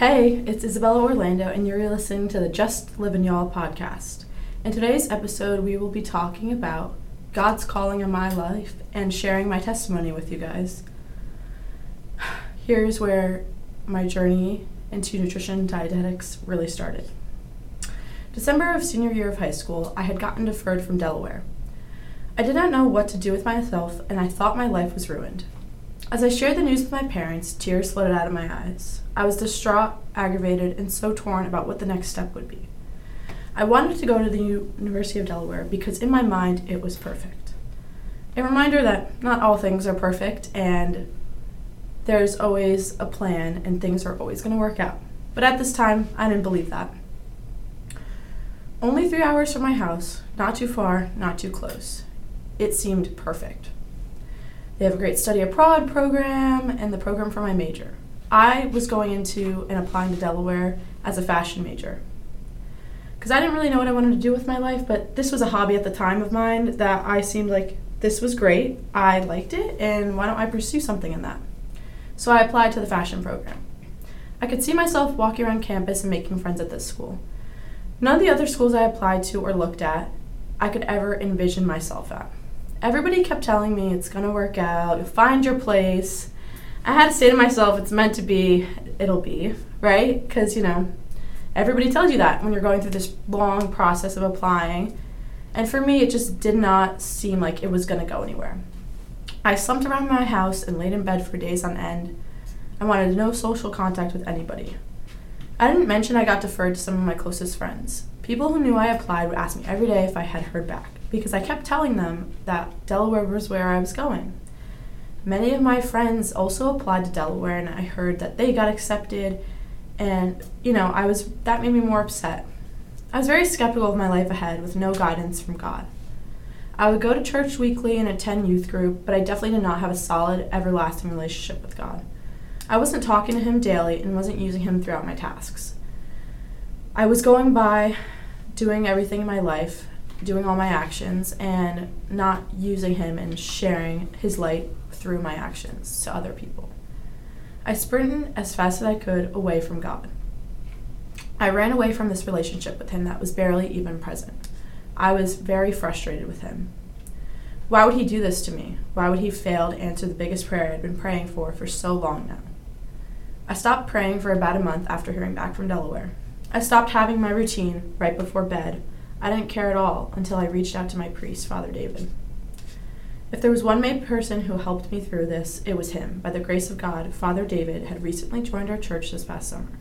Hey, it's Isabella Orlando, and you're listening to the Just Living Y'all podcast. In today's episode, we will be talking about God's calling on my life and sharing my testimony with you guys. Here's where my journey into nutrition dietetics really started. December of senior year of high school, I had gotten deferred from Delaware. I did not know what to do with myself, and I thought my life was ruined. As I shared the news with my parents, tears flooded out of my eyes. I was distraught, aggravated, and so torn about what the next step would be. I wanted to go to the University of Delaware because in my mind it was perfect. A reminder that not all things are perfect and there's always a plan and things are always going to work out. But at this time, I didn't believe that. Only three hours from my house, not too far, not too close. It seemed perfect. They have a great study abroad program and the program for my major. I was going into and applying to Delaware as a fashion major. Because I didn't really know what I wanted to do with my life, but this was a hobby at the time of mine that I seemed like this was great. I liked it, and why don't I pursue something in that? So I applied to the fashion program. I could see myself walking around campus and making friends at this school. None of the other schools I applied to or looked at I could ever envision myself at everybody kept telling me it's going to work out, find your place. I had to say to myself, it's meant to be, it'll be, right? Because, you know, everybody tells you that when you're going through this long process of applying. And for me, it just did not seem like it was going to go anywhere. I slumped around my house and laid in bed for days on end. I wanted no social contact with anybody. I didn't mention I got deferred to some of my closest friends. People who knew I applied would ask me every day if I had heard back because I kept telling them that Delaware was where I was going. Many of my friends also applied to Delaware and I heard that they got accepted and you know, I was that made me more upset. I was very skeptical of my life ahead with no guidance from God. I would go to church weekly and attend youth group, but I definitely did not have a solid, everlasting relationship with God. I wasn't talking to Him daily and wasn't using Him throughout my tasks. I was going by doing everything in my life doing all my actions and not using him and sharing his light through my actions to other people. I sprinted as fast as I could away from God. I ran away from this relationship with him that was barely even present. I was very frustrated with him. Why would he do this to me? Why would he fail to answer the biggest prayer I'd been praying for for so long now? I stopped praying for about a month after hearing back from Delaware. I stopped having my routine right before bed I didn't care at all until I reached out to my priest, Father David. If there was one main person who helped me through this, it was him. By the grace of God, Father David had recently joined our church this past summer.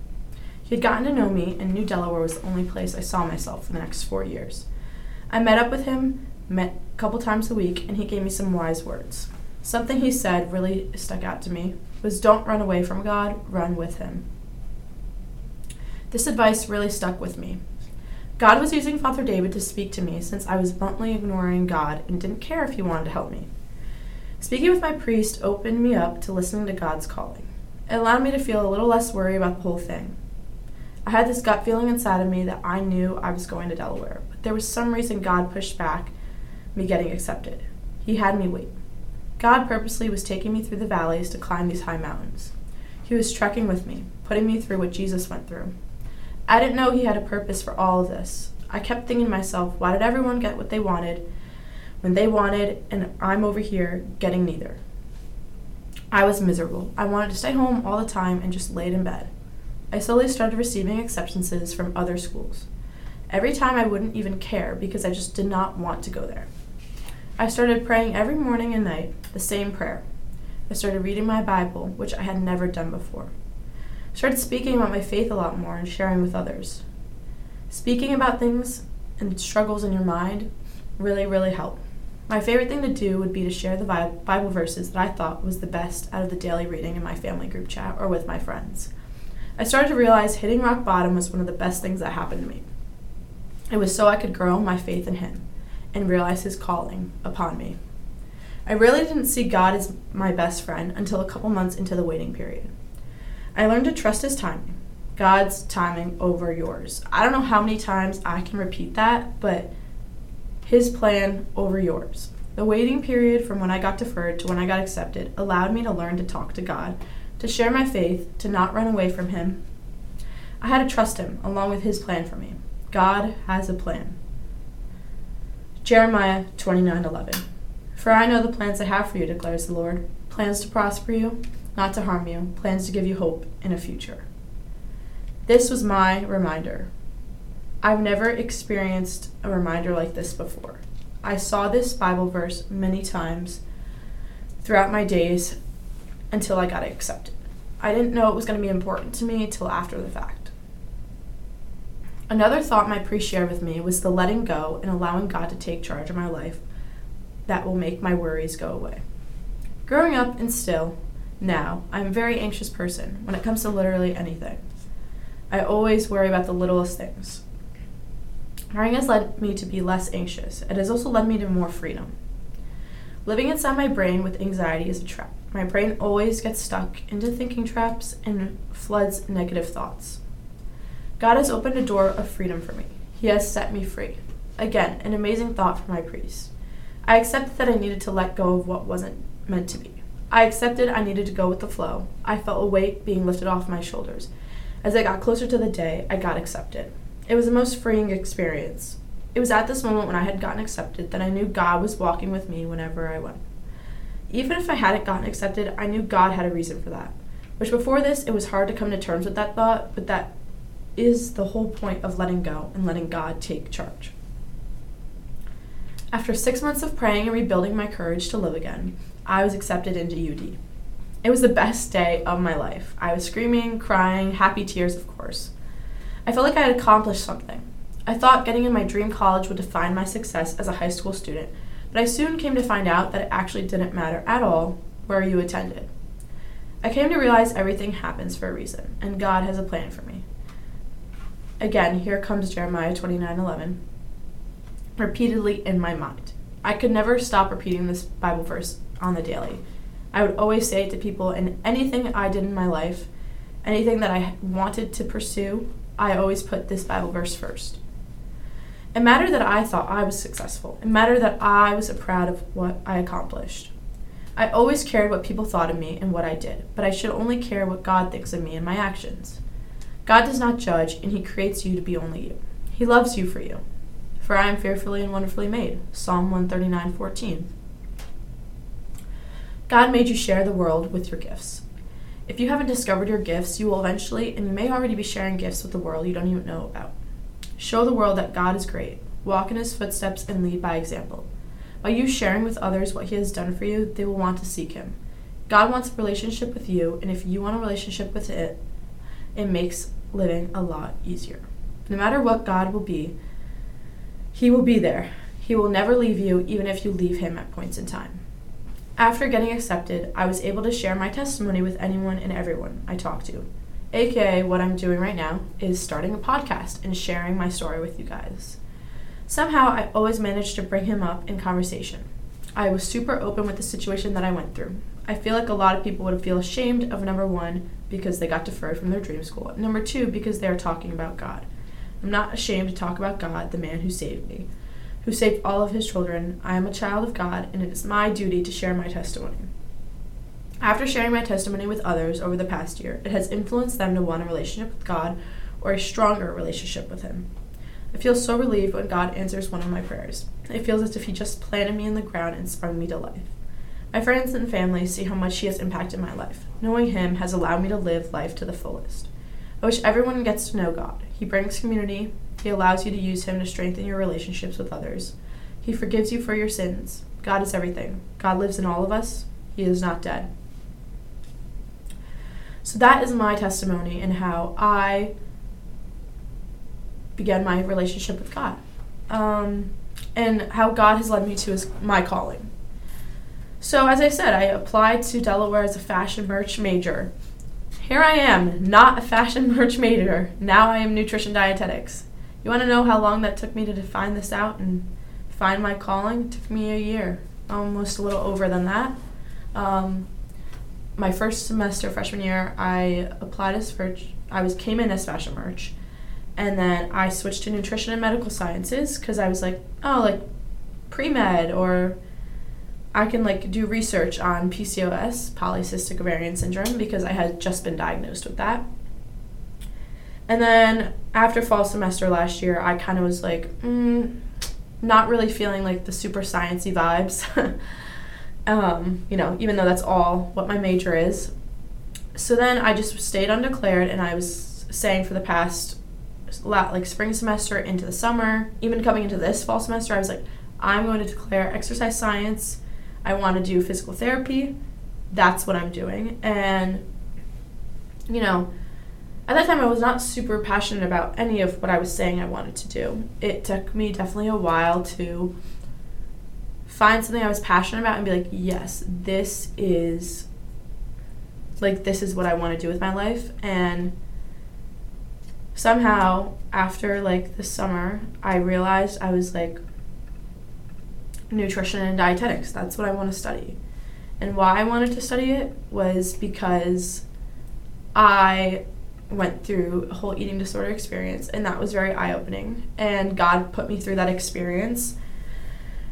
He had gotten to know me and knew Delaware was the only place I saw myself for the next four years. I met up with him, met a couple times a week, and he gave me some wise words. Something he said really stuck out to me was don't run away from God, run with him. This advice really stuck with me. God was using Father David to speak to me since I was bluntly ignoring God and didn't care if he wanted to help me. Speaking with my priest opened me up to listening to God's calling. It allowed me to feel a little less worry about the whole thing. I had this gut feeling inside of me that I knew I was going to Delaware, but there was some reason God pushed back me getting accepted. He had me wait. God purposely was taking me through the valleys to climb these high mountains. He was trekking with me, putting me through what Jesus went through. I didn't know he had a purpose for all of this. I kept thinking to myself, why did everyone get what they wanted when they wanted, and I'm over here getting neither? I was miserable. I wanted to stay home all the time and just laid in bed. I slowly started receiving acceptances from other schools. Every time I wouldn't even care because I just did not want to go there. I started praying every morning and night, the same prayer. I started reading my Bible, which I had never done before started speaking about my faith a lot more and sharing with others. Speaking about things and struggles in your mind really, really helped. My favorite thing to do would be to share the Bible verses that I thought was the best out of the daily reading in my family group chat or with my friends. I started to realize hitting rock bottom was one of the best things that happened to me. It was so I could grow my faith in Him and realize His calling upon me. I really didn't see God as my best friend until a couple months into the waiting period. I learned to trust his timing. God's timing over yours. I don't know how many times I can repeat that, but his plan over yours. The waiting period from when I got deferred to when I got accepted allowed me to learn to talk to God, to share my faith, to not run away from him, I had to trust Him along with His plan for me. God has a plan. Jeremiah 29 11. For I know the plans I have for you, declares the Lord plans to prosper you, not to harm you, plans to give you hope in a future. This was my reminder. I've never experienced a reminder like this before. I saw this Bible verse many times throughout my days until I got accepted. I didn't know it was going to be important to me until after the fact. Another thought my priest shared with me was the letting go and allowing God to take charge of my life that will make my worries go away. Growing up and still, now, I'm a very anxious person when it comes to literally anything. I always worry about the littlest things. Praying has led me to be less anxious. It has also led me to more freedom. Living inside my brain with anxiety is a trap. My brain always gets stuck into thinking traps and floods negative thoughts. God has opened a door of freedom for me. He has set me free. Again, an amazing thought from my priest. I accepted that I needed to let go of what wasn't meant to be. I accepted I needed to go with the flow. I felt a weight being lifted off my shoulders. As I got closer to the day, I got accepted. It was the most freeing experience. It was at this moment when I had gotten accepted that I knew God was walking with me whenever I went. Even if I hadn't gotten accepted, I knew God had a reason for that. Which before this, it was hard to come to terms with that thought, but that is the whole point of letting go and letting God take charge. After six months of praying and rebuilding my courage to live again, I was accepted into UD. It was the best day of my life. I was screaming, crying, happy tears, of course. I felt like I had accomplished something. I thought getting in my dream college would define my success as a high school student, but I soon came to find out that it actually didn't matter at all where you attended. I came to realize everything happens for a reason, and God has a plan for me. Again, here comes Jeremiah 29:11 repeatedly in my mind. I could never stop repeating this Bible verse on the daily. I would always say to people, and anything I did in my life, anything that I wanted to pursue, I always put this Bible verse first. It mattered that I thought I was successful. It mattered that I was proud of what I accomplished. I always cared what people thought of me and what I did, but I should only care what God thinks of me and my actions. God does not judge, and He creates you to be only you. He loves you for you. For I am fearfully and wonderfully made. Psalm 139 14. God made you share the world with your gifts. If you haven't discovered your gifts, you will eventually, and you may already be sharing gifts with the world you don't even know about. Show the world that God is great. Walk in his footsteps and lead by example. By you sharing with others what he has done for you, they will want to seek him. God wants a relationship with you, and if you want a relationship with it, it makes living a lot easier. No matter what God will be, he will be there. He will never leave you, even if you leave him at points in time. After getting accepted, I was able to share my testimony with anyone and everyone I talked to. AKA, what I'm doing right now is starting a podcast and sharing my story with you guys. Somehow, I always managed to bring him up in conversation. I was super open with the situation that I went through. I feel like a lot of people would feel ashamed of number one, because they got deferred from their dream school, number two, because they're talking about God. I'm not ashamed to talk about God, the man who saved me who saved all of his children. I am a child of God, and it is my duty to share my testimony. After sharing my testimony with others over the past year, it has influenced them to want a relationship with God or a stronger relationship with Him. I feel so relieved when God answers one of my prayers. It feels as if He just planted me in the ground and sprung me to life. My friends and family see how much He has impacted my life. Knowing Him has allowed me to live life to the fullest. I wish everyone gets to know God. He brings community, he allows you to use Him to strengthen your relationships with others. He forgives you for your sins. God is everything. God lives in all of us. He is not dead. So that is my testimony and how I began my relationship with God. Um, and how God has led me to his, my calling. So, as I said, I applied to Delaware as a fashion merch major. Here I am, not a fashion merch major. Now I am nutrition dietetics. You want to know how long that took me to find this out and find my calling? It took me a year, almost a little over than that. Um, my first semester freshman year, I applied as merch. I was came in as fashion merch, and then I switched to nutrition and medical sciences because I was like, oh, like pre med or I can like do research on PCOS, polycystic ovarian syndrome, because I had just been diagnosed with that. And then after fall semester last year, I kind of was like, mm, not really feeling like the super sciencey vibes. um, you know, even though that's all what my major is. So then I just stayed undeclared, and I was saying for the past like spring semester into the summer, even coming into this fall semester, I was like, I'm going to declare exercise science. I want to do physical therapy. That's what I'm doing. And, you know, at that time I was not super passionate about any of what I was saying I wanted to do. It took me definitely a while to find something I was passionate about and be like, yes, this is like this is what I want to do with my life and somehow after like the summer I realized I was like nutrition and dietetics. That's what I want to study. And why I wanted to study it was because I went through a whole eating disorder experience and that was very eye-opening and God put me through that experience.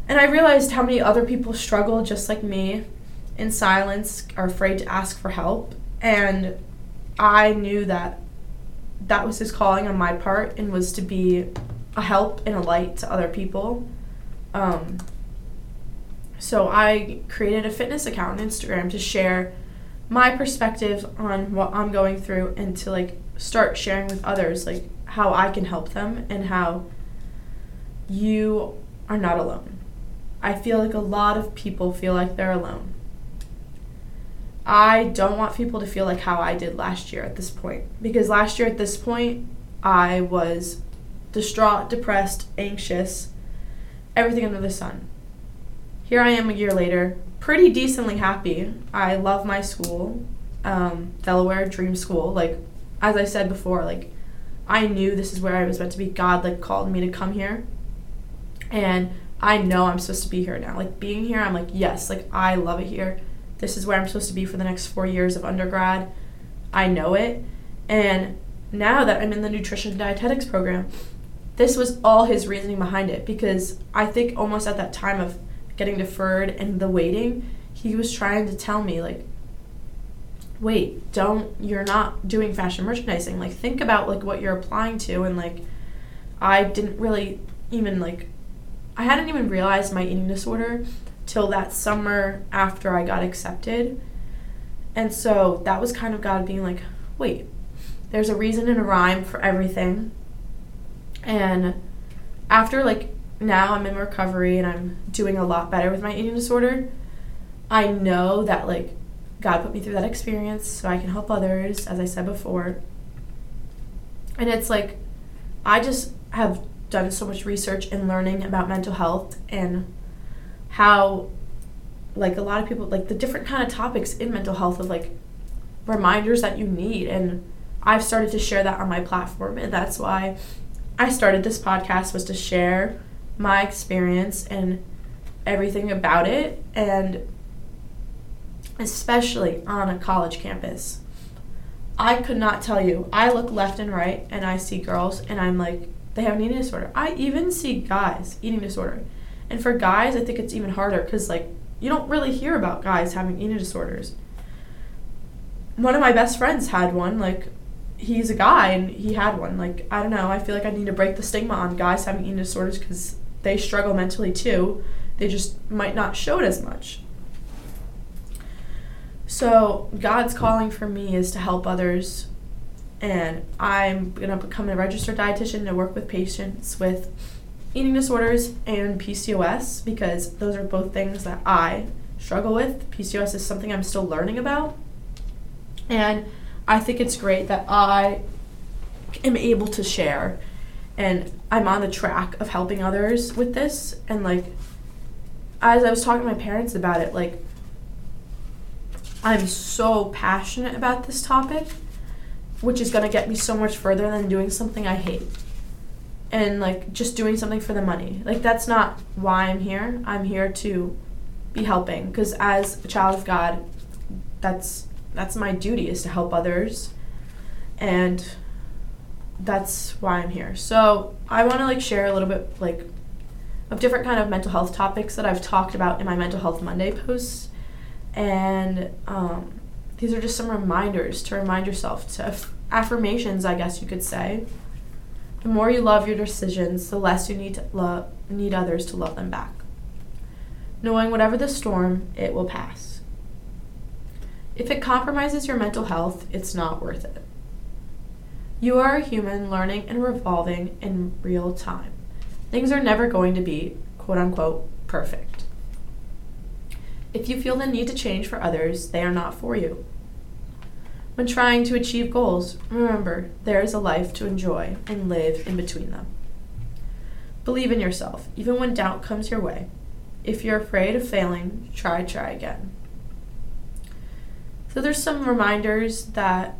And I realized how many other people struggle just like me in silence, are afraid to ask for help, and I knew that that was his calling on my part and was to be a help and a light to other people. Um, so I created a fitness account on Instagram to share my perspective on what I'm going through and to like start sharing with others like how I can help them and how you are not alone. I feel like a lot of people feel like they're alone. I don't want people to feel like how I did last year at this point because last year at this point I was distraught, depressed, anxious, everything under the sun here I am a year later, pretty decently happy. I love my school, um, Delaware Dream School. Like, as I said before, like, I knew this is where I was meant to be. God, like, called me to come here. And I know I'm supposed to be here now. Like, being here, I'm like, yes, like, I love it here. This is where I'm supposed to be for the next four years of undergrad. I know it. And now that I'm in the nutrition dietetics program, this was all his reasoning behind it because I think almost at that time of getting deferred and the waiting, he was trying to tell me like wait, don't you're not doing fashion merchandising. Like think about like what you're applying to and like I didn't really even like I hadn't even realized my eating disorder till that summer after I got accepted. And so that was kind of God being like, wait, there's a reason and a rhyme for everything. And after like now I'm in recovery and I'm doing a lot better with my eating disorder, I know that like God put me through that experience so I can help others, as I said before. And it's like I just have done so much research and learning about mental health and how like a lot of people like the different kind of topics in mental health of like reminders that you need and I've started to share that on my platform and that's why I started this podcast was to share my experience and everything about it, and especially on a college campus. I could not tell you. I look left and right and I see girls and I'm like, they have an eating disorder. I even see guys eating disorder. And for guys, I think it's even harder because, like, you don't really hear about guys having eating disorders. One of my best friends had one. Like, he's a guy and he had one. Like, I don't know. I feel like I need to break the stigma on guys having eating disorders because they struggle mentally too. They just might not show it as much. So, God's calling for me is to help others, and I'm going to become a registered dietitian to work with patients with eating disorders and PCOS because those are both things that I struggle with. PCOS is something I'm still learning about. And I think it's great that I am able to share and I'm on the track of helping others with this. And like as I was talking to my parents about it like I'm so passionate about this topic which is to get me so much further than doing something I hate and like just doing something for the money. Like that's not why I'm here. I'm here to be helping because as a child of God that's that's my duty is to help others. And that's why I'm here. So I want to like share a little bit like of different kind of mental health topics that I've talked about in my Mental Health Monday posts, and um, these are just some reminders to remind yourself to affirmations, I guess you could say. The more you love your decisions, the less you need to love need others to love them back. Knowing whatever the storm, it will pass. If it compromises your mental health, it's not worth it. You are a human learning and revolving in real time. Things are never going to be, quote unquote, perfect. If you feel the need to change for others, they are not for you. When trying to achieve goals, remember there is a life to enjoy and live in between them. Believe in yourself, even when doubt comes your way. If you're afraid of failing, try, try again. So there's some reminders that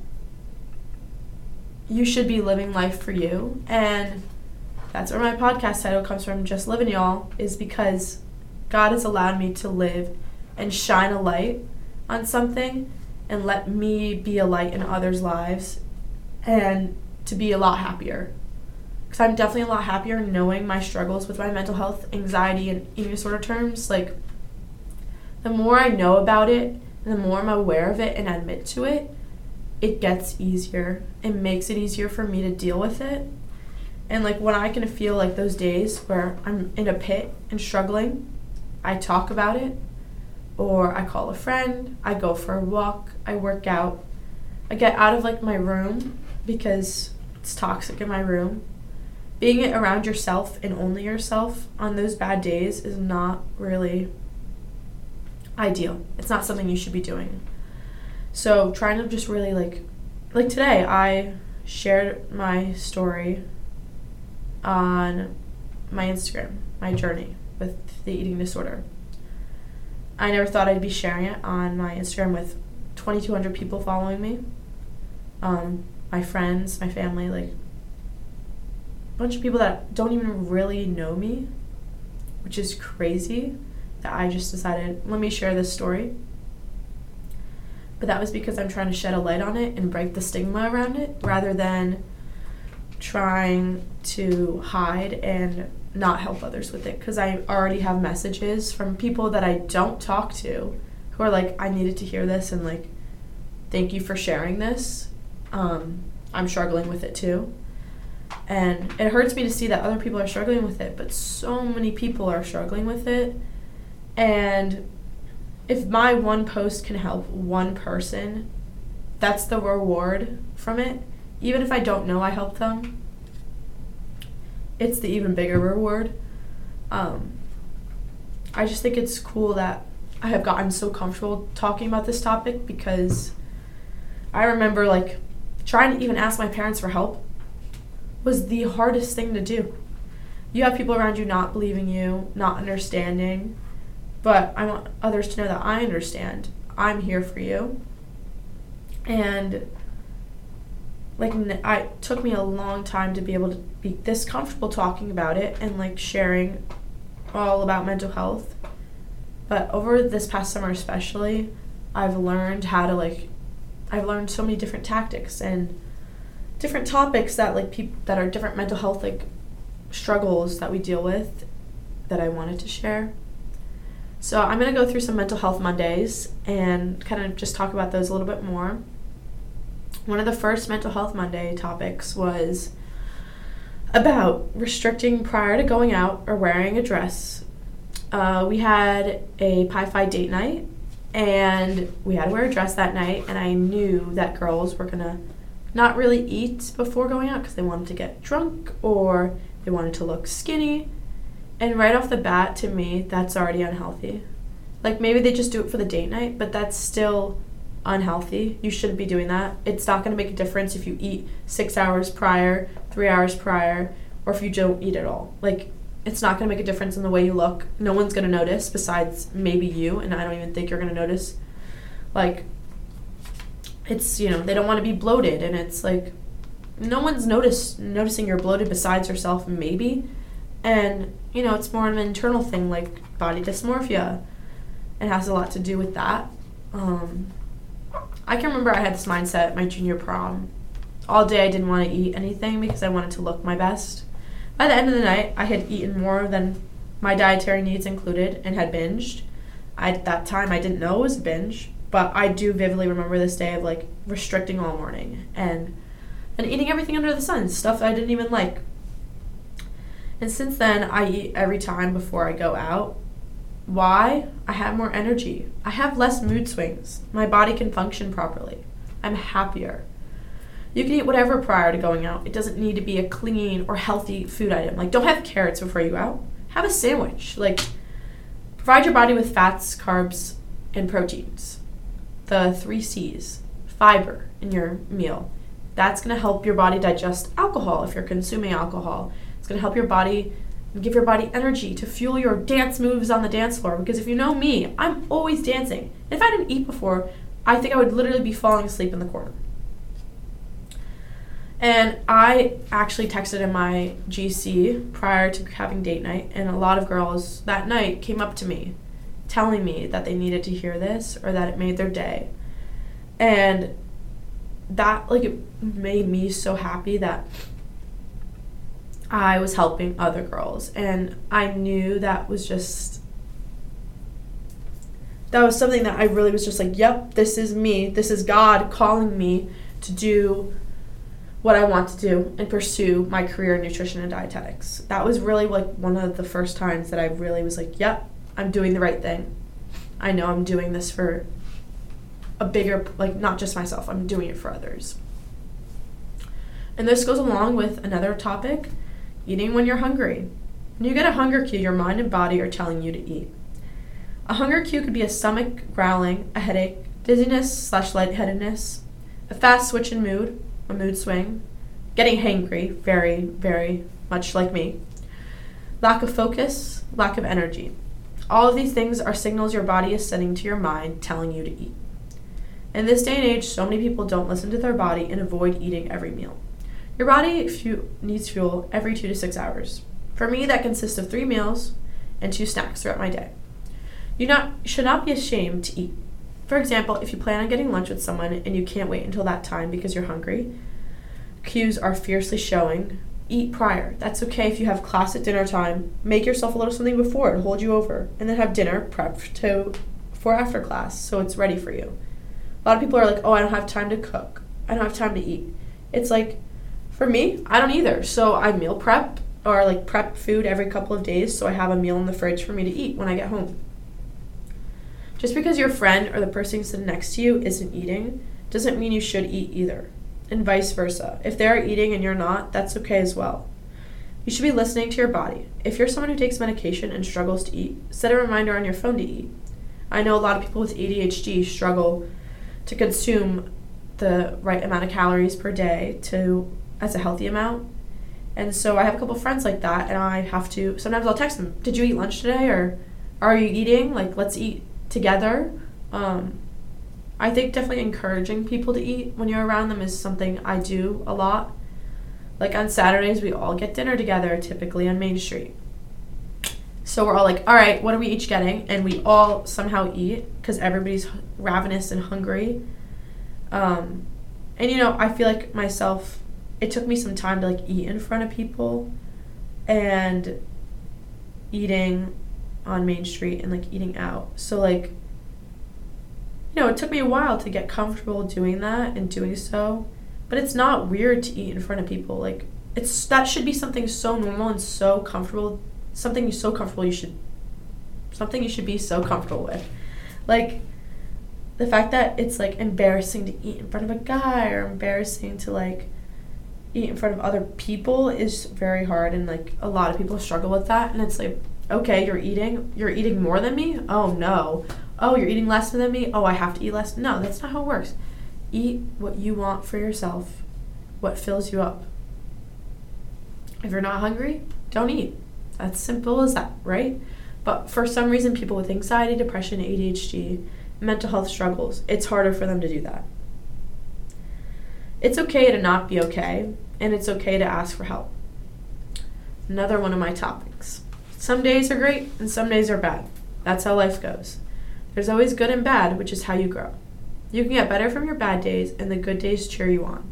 you should be living life for you. And that's where my podcast title comes from, Just Living Y'all, is because God has allowed me to live and shine a light on something and let me be a light in others' lives and to be a lot happier. Because I'm definitely a lot happier knowing my struggles with my mental health, anxiety, and eating disorder terms. Like, the more I know about it, the more I'm aware of it and admit to it, it gets easier. It makes it easier for me to deal with it. And like when I can feel like those days where I'm in a pit and struggling, I talk about it or I call a friend, I go for a walk, I work out. I get out of like my room because it's toxic in my room. Being around yourself and only yourself on those bad days is not really ideal. It's not something you should be doing. So trying to just really like like today I shared my story on my Instagram, my journey with the eating disorder. I never thought I'd be sharing it on my Instagram with 2,200 people following me. Um, my friends, my family, like a bunch of people that don't even really know me, which is crazy that I just decided, let me share this story. But that was because I'm trying to shed a light on it and break the stigma around it rather than trying to hide and not help others with it because I already have messages from people that I don't talk to who are like, I needed to hear this and like, thank you for sharing this. Um, I'm struggling with it too. And it hurts me to see that other people are struggling with it, but so many people are struggling with it. And if my one post can help one person, that's the reward from it. Even if I don't know I helped them, it's the even bigger reward. Um, I just think it's cool that I have gotten so comfortable talking about this topic because I remember like trying to even ask my parents for help was the hardest thing to do. You have people around you not believing you, not understanding, but I want others to know that I understand. I'm here for you. And like I took me a long time to be able to be this comfortable talking about it and like sharing all about mental health. But over this past summer especially, I've learned how to like I've learned so many different tactics and different topics that like people that are different mental health like struggles that we deal with that I wanted to share. So I'm going to go through some mental health Mondays and kind of just talk about those a little bit more one of the first Mental Health Monday topics was about restricting prior to going out or wearing a dress. Uh, we had a Pi Phi date night, and we had to wear a dress that night, and I knew that girls were gonna not really eat before going out because they wanted to get drunk or they wanted to look skinny. And right off the bat, to me, that's already unhealthy. Like maybe they just do it for the date night, but that's still unhealthy. You shouldn't be doing that. It's not going to make a difference if you eat six hours prior, three hours prior, or if you don't eat at all. Like, it's not going to make a difference in the way you look. No one's going to notice besides maybe you, and I don't even think you're going to notice. Like, it's, you know, they don't want to be bloated, and it's like, no one's notice, noticing you're bloated besides yourself, maybe. And, you know, it's more of an internal thing like body dysmorphia. It has a lot to do with that. Um, I can remember I had this mindset my junior prom. All day I didn't want to eat anything because I wanted to look my best. By the end of the night, I had eaten more than my dietary needs included and had binged. I, at that time, I didn't know it was a binge, but I do vividly remember this day of like restricting all morning. And and eating everything under the sun, stuff I didn't even like. And since then, I eat every time before I go out. Why? I have more energy. I have less mood swings. My body can function properly. I'm happier. You can eat whatever prior to going out. It doesn't need to be a clean or healthy food item. Like, don't have carrots before you go out. Have a sandwich. Like, provide your body with fats, carbs, and proteins. The three C's fiber in your meal. That's going to help your body digest alcohol if you're consuming alcohol. It's going to help your body give your body energy to fuel your dance moves on the dance floor. Because if you know me, I'm always dancing. If I didn't eat before, I think I would literally be falling asleep in the corner. And I actually texted in my GC prior to having date night, and a lot of girls that night came up to me telling me that they needed to hear this or that it made their day. And that like it made me so happy that I was helping other girls and I knew that was just that was something that I really was just like, yep, this is me. This is God calling me to do what I want to do and pursue my career in nutrition and dietetics. That was really like one of the first times that I really was like, yep, I'm doing the right thing. I know I'm doing this for a bigger, like, not just myself, I'm doing it for others. And this goes along with another topic eating when you're hungry. When you get a hunger cue, your mind and body are telling you to eat. A hunger cue could be a stomach growling, a headache, dizziness slash lightheadedness, a fast switch in mood, a mood swing, getting hangry, very, very much like me, lack of focus, lack of energy. All of these things are signals your body is sending to your mind telling you to eat. In this day and age, so many people don't listen to their body and avoid eating every meal. Your body fu- needs fuel every two to six hours. For me, that consists of three meals and two snacks throughout my day. You not should not be ashamed to eat. For example, if you plan on getting lunch with someone and you can't wait until that time because you're hungry, cues are fiercely showing. Eat prior. That's okay if you have class at dinner time. Make yourself a little something before to hold you over, and then have dinner prepped to for after class so it's ready for you. A lot of people are like, "Oh, I don't have time to cook. I don't have time to eat." It's like for me, I don't either. So I meal prep or like prep food every couple of days so I have a meal in the fridge for me to eat when I get home. Just because your friend or the person sitting next to you isn't eating doesn't mean you should eat either, and vice versa. If they're eating and you're not, that's okay as well. You should be listening to your body. If you're someone who takes medication and struggles to eat, set a reminder on your phone to eat. I know a lot of people with ADHD struggle to consume the right amount of calories per day to as a healthy amount. And so I have a couple friends like that and I have to sometimes I'll text them, "Did you eat lunch today or are you eating? Like let's eat together. Um, I think definitely encouraging people to eat when you're around them is something I do a lot. Like on Saturdays, we all get dinner together, typically on Main Street. So we're all like, all right, what are we each getting? And we all somehow eat because everybody's ravenous and hungry. Um, and you know, I feel like myself, it took me some time to like eat in front of people and eating on Main Street and like eating out. So like you know, it took me a while to get comfortable doing that and doing so, but it's not weird to eat in front of people. Like it's that should be something so normal and so comfortable, something you so comfortable you should something you should be so comfortable with. Like the fact that it's like embarrassing to eat in front of a guy or embarrassing to like eat in front of other people is very hard and like a lot of people struggle with that and it's like okay, you're eating, you're eating more than me? Oh no. Oh, you're eating less than me? Oh, I have to eat less. No, that's not how it works. Eat what you want for yourself, what fills you up. If you're not hungry, don't eat. That's simple as that, right? But for some reason, people with anxiety, depression, ADHD, mental health struggles, it's harder for them to do that. It's okay to not be okay, and it's okay to ask for help. Another one of my topics some days are great and some days are bad. That's how life goes. There's always good and bad, which is how you grow. You can get better from your bad days, and the good days cheer you on.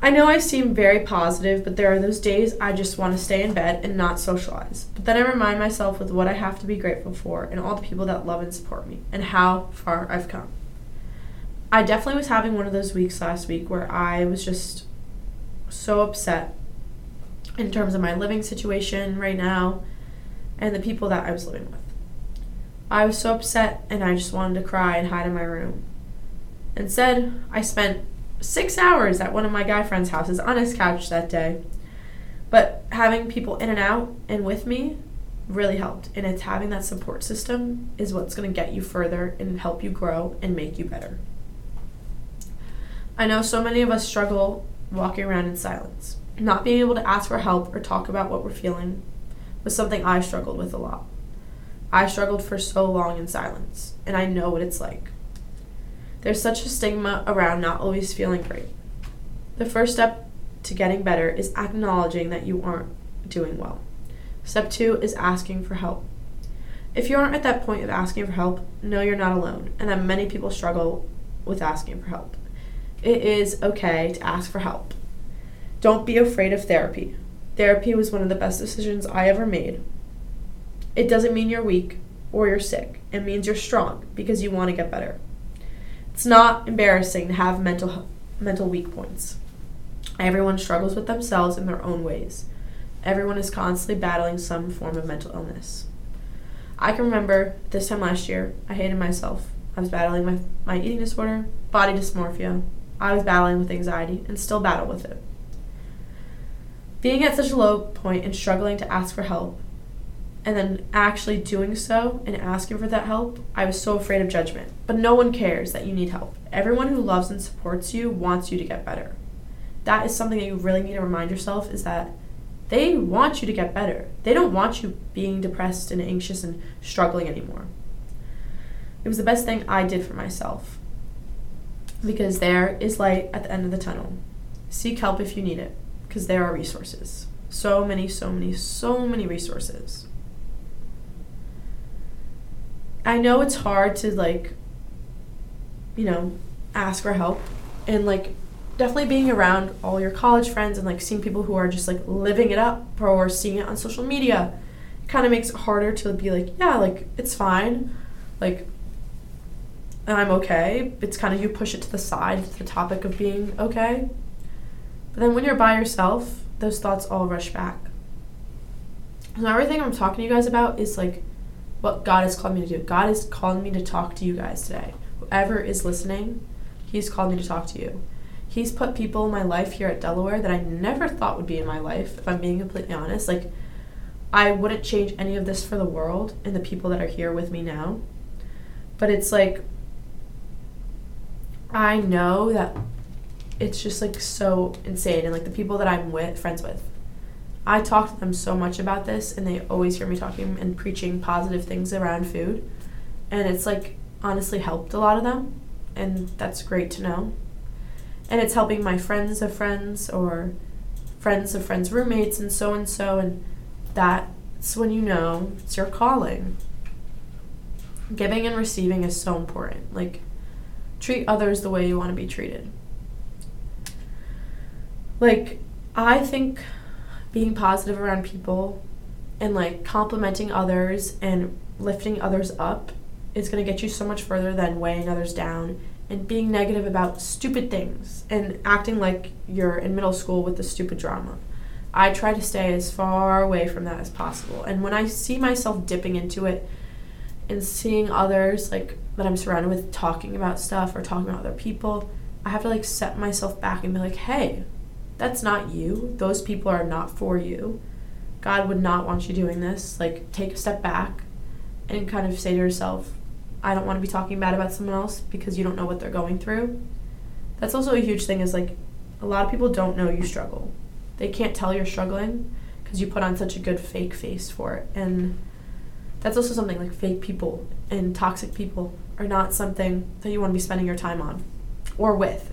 I know I seem very positive, but there are those days I just want to stay in bed and not socialize. But then I remind myself with what I have to be grateful for and all the people that love and support me and how far I've come. I definitely was having one of those weeks last week where I was just so upset in terms of my living situation right now and the people that I was living with. I was so upset and I just wanted to cry and hide in my room. Instead, I spent six hours at one of my guy friends' houses on his couch that day. But having people in and out and with me really helped. And it's having that support system is what's going to get you further and help you grow and make you better. I know so many of us struggle walking around in silence. Not being able to ask for help or talk about what we're feeling was something I struggled with a lot. I struggled for so long in silence, and I know what it's like. There's such a stigma around not always feeling great. The first step to getting better is acknowledging that you aren't doing well. Step two is asking for help. If you aren't at that point of asking for help, know you're not alone and that many people struggle with asking for help. It is okay to ask for help. Don't be afraid of therapy. Therapy was one of the best decisions I ever made. It doesn't mean you're weak or you're sick. It means you're strong because you want to get better. It's not embarrassing to have mental mental weak points. Everyone struggles with themselves in their own ways. Everyone is constantly battling some form of mental illness. I can remember this time last year, I hated myself. I was battling my, my eating disorder, body dysmorphia. I was battling with anxiety and still battle with it. Being at such a low point and struggling to ask for help, and then actually doing so and asking for that help, I was so afraid of judgment. But no one cares that you need help. Everyone who loves and supports you wants you to get better. That is something that you really need to remind yourself is that they want you to get better. They don't want you being depressed and anxious and struggling anymore. It was the best thing I did for myself. Because there is light at the end of the tunnel. Seek help if you need it because there are resources. So many, so many, so many resources. I know it's hard to like, you know, ask for help and like definitely being around all your college friends and like seeing people who are just like living it up or seeing it on social media kind of makes it harder to be like, yeah, like it's fine. Like I'm okay. It's kind of you push it to the side, the topic of being okay. But then when you're by yourself, those thoughts all rush back. So everything I'm talking to you guys about is like what God has called me to do. God is calling me to talk to you guys today. Whoever is listening, He's called me to talk to you. He's put people in my life here at Delaware that I never thought would be in my life, if I'm being completely honest. Like, I wouldn't change any of this for the world and the people that are here with me now. But it's like, I know that it's just like so insane and like the people that I'm with friends with. I talk to them so much about this and they always hear me talking and preaching positive things around food. And it's like honestly helped a lot of them and that's great to know. And it's helping my friends of friends or friends of friends roommates and so and so and that's when you know it's your calling. Giving and receiving is so important. Like treat others the way you want to be treated like I think being positive around people and like complimenting others and lifting others up is going to get you so much further than weighing others down and being negative about stupid things and acting like you're in middle school with the stupid drama. I try to stay as far away from that as possible. And when I see myself dipping into it and seeing others like that I'm surrounded with talking about stuff or talking about other people, I have to like set myself back and be like, "Hey, that's not you. Those people are not for you. God would not want you doing this. Like, take a step back and kind of say to yourself, I don't want to be talking bad about someone else because you don't know what they're going through. That's also a huge thing, is like, a lot of people don't know you struggle. They can't tell you're struggling because you put on such a good fake face for it. And that's also something like fake people and toxic people are not something that you want to be spending your time on or with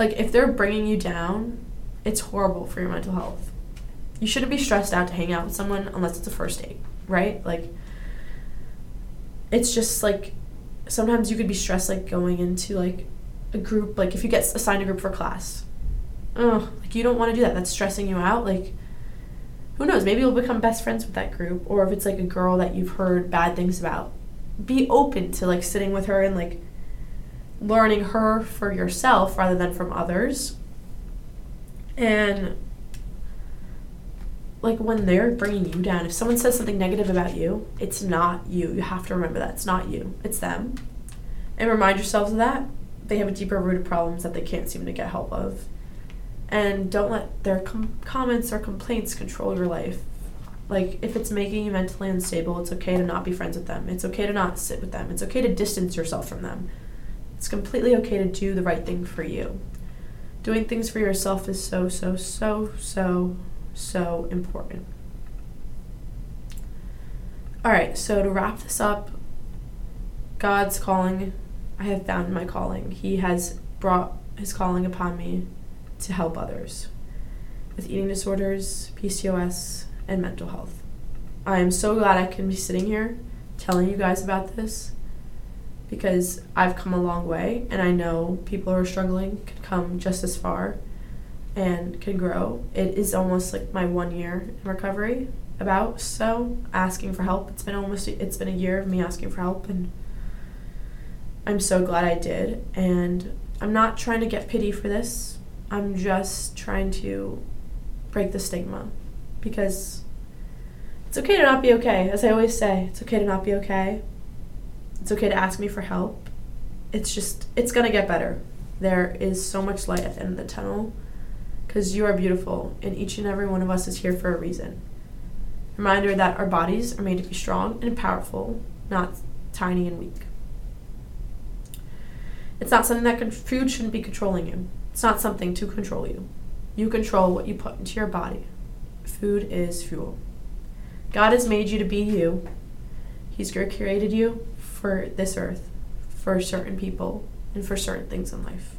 like if they're bringing you down, it's horrible for your mental health. You shouldn't be stressed out to hang out with someone unless it's a first date, right? Like it's just like sometimes you could be stressed like going into like a group like if you get assigned a group for class. Oh, like you don't want to do that. That's stressing you out. Like who knows, maybe you'll become best friends with that group or if it's like a girl that you've heard bad things about. Be open to like sitting with her and like learning her for yourself rather than from others. And like when they're bringing you down, if someone says something negative about you, it's not you. You have to remember that it's not you, it's them. And remind yourselves of that. They have a deeper rooted problems that they can't seem to get help of. And don't let their com- comments or complaints control your life. Like, if it's making you mentally unstable, it's okay to not be friends with them. It's okay to not sit with them. It's okay to distance yourself from them. It's completely okay to do the right thing for you. Doing things for yourself is so, so, so, so, so important. All right, so to wrap this up, God's calling, I have found my calling. He has brought his calling upon me to help others with eating disorders, PCOS, and mental health. I am so glad I can be sitting here telling you guys about this because I've come a long way and I know people who are struggling can come just as far and can grow. It is almost like my one year in recovery about so asking for help. It's been almost it's been a year of me asking for help and I'm so glad I did and I'm not trying to get pity for this. I'm just trying to break the stigma because it's okay to not be okay. As I always say, it's okay to not be okay. It's okay to ask me for help. It's just it's to get better. There is so much light at the end of the tunnel because you are beautiful and each and every one of us is here for a reason. Reminder that our bodies are made to be strong and powerful, not tiny and weak. It's not something that con- food shouldn't be controlling you. It's not something to control you. You control what you put into your body. Food is fuel. God has made you to be you. He's created you for this earth, for certain people, and for certain things in life.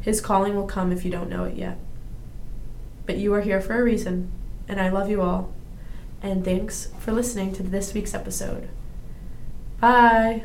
His calling will come if you don't know it yet. But you are here for a reason, and I love you all. And thanks for listening to this week's episode. Bye.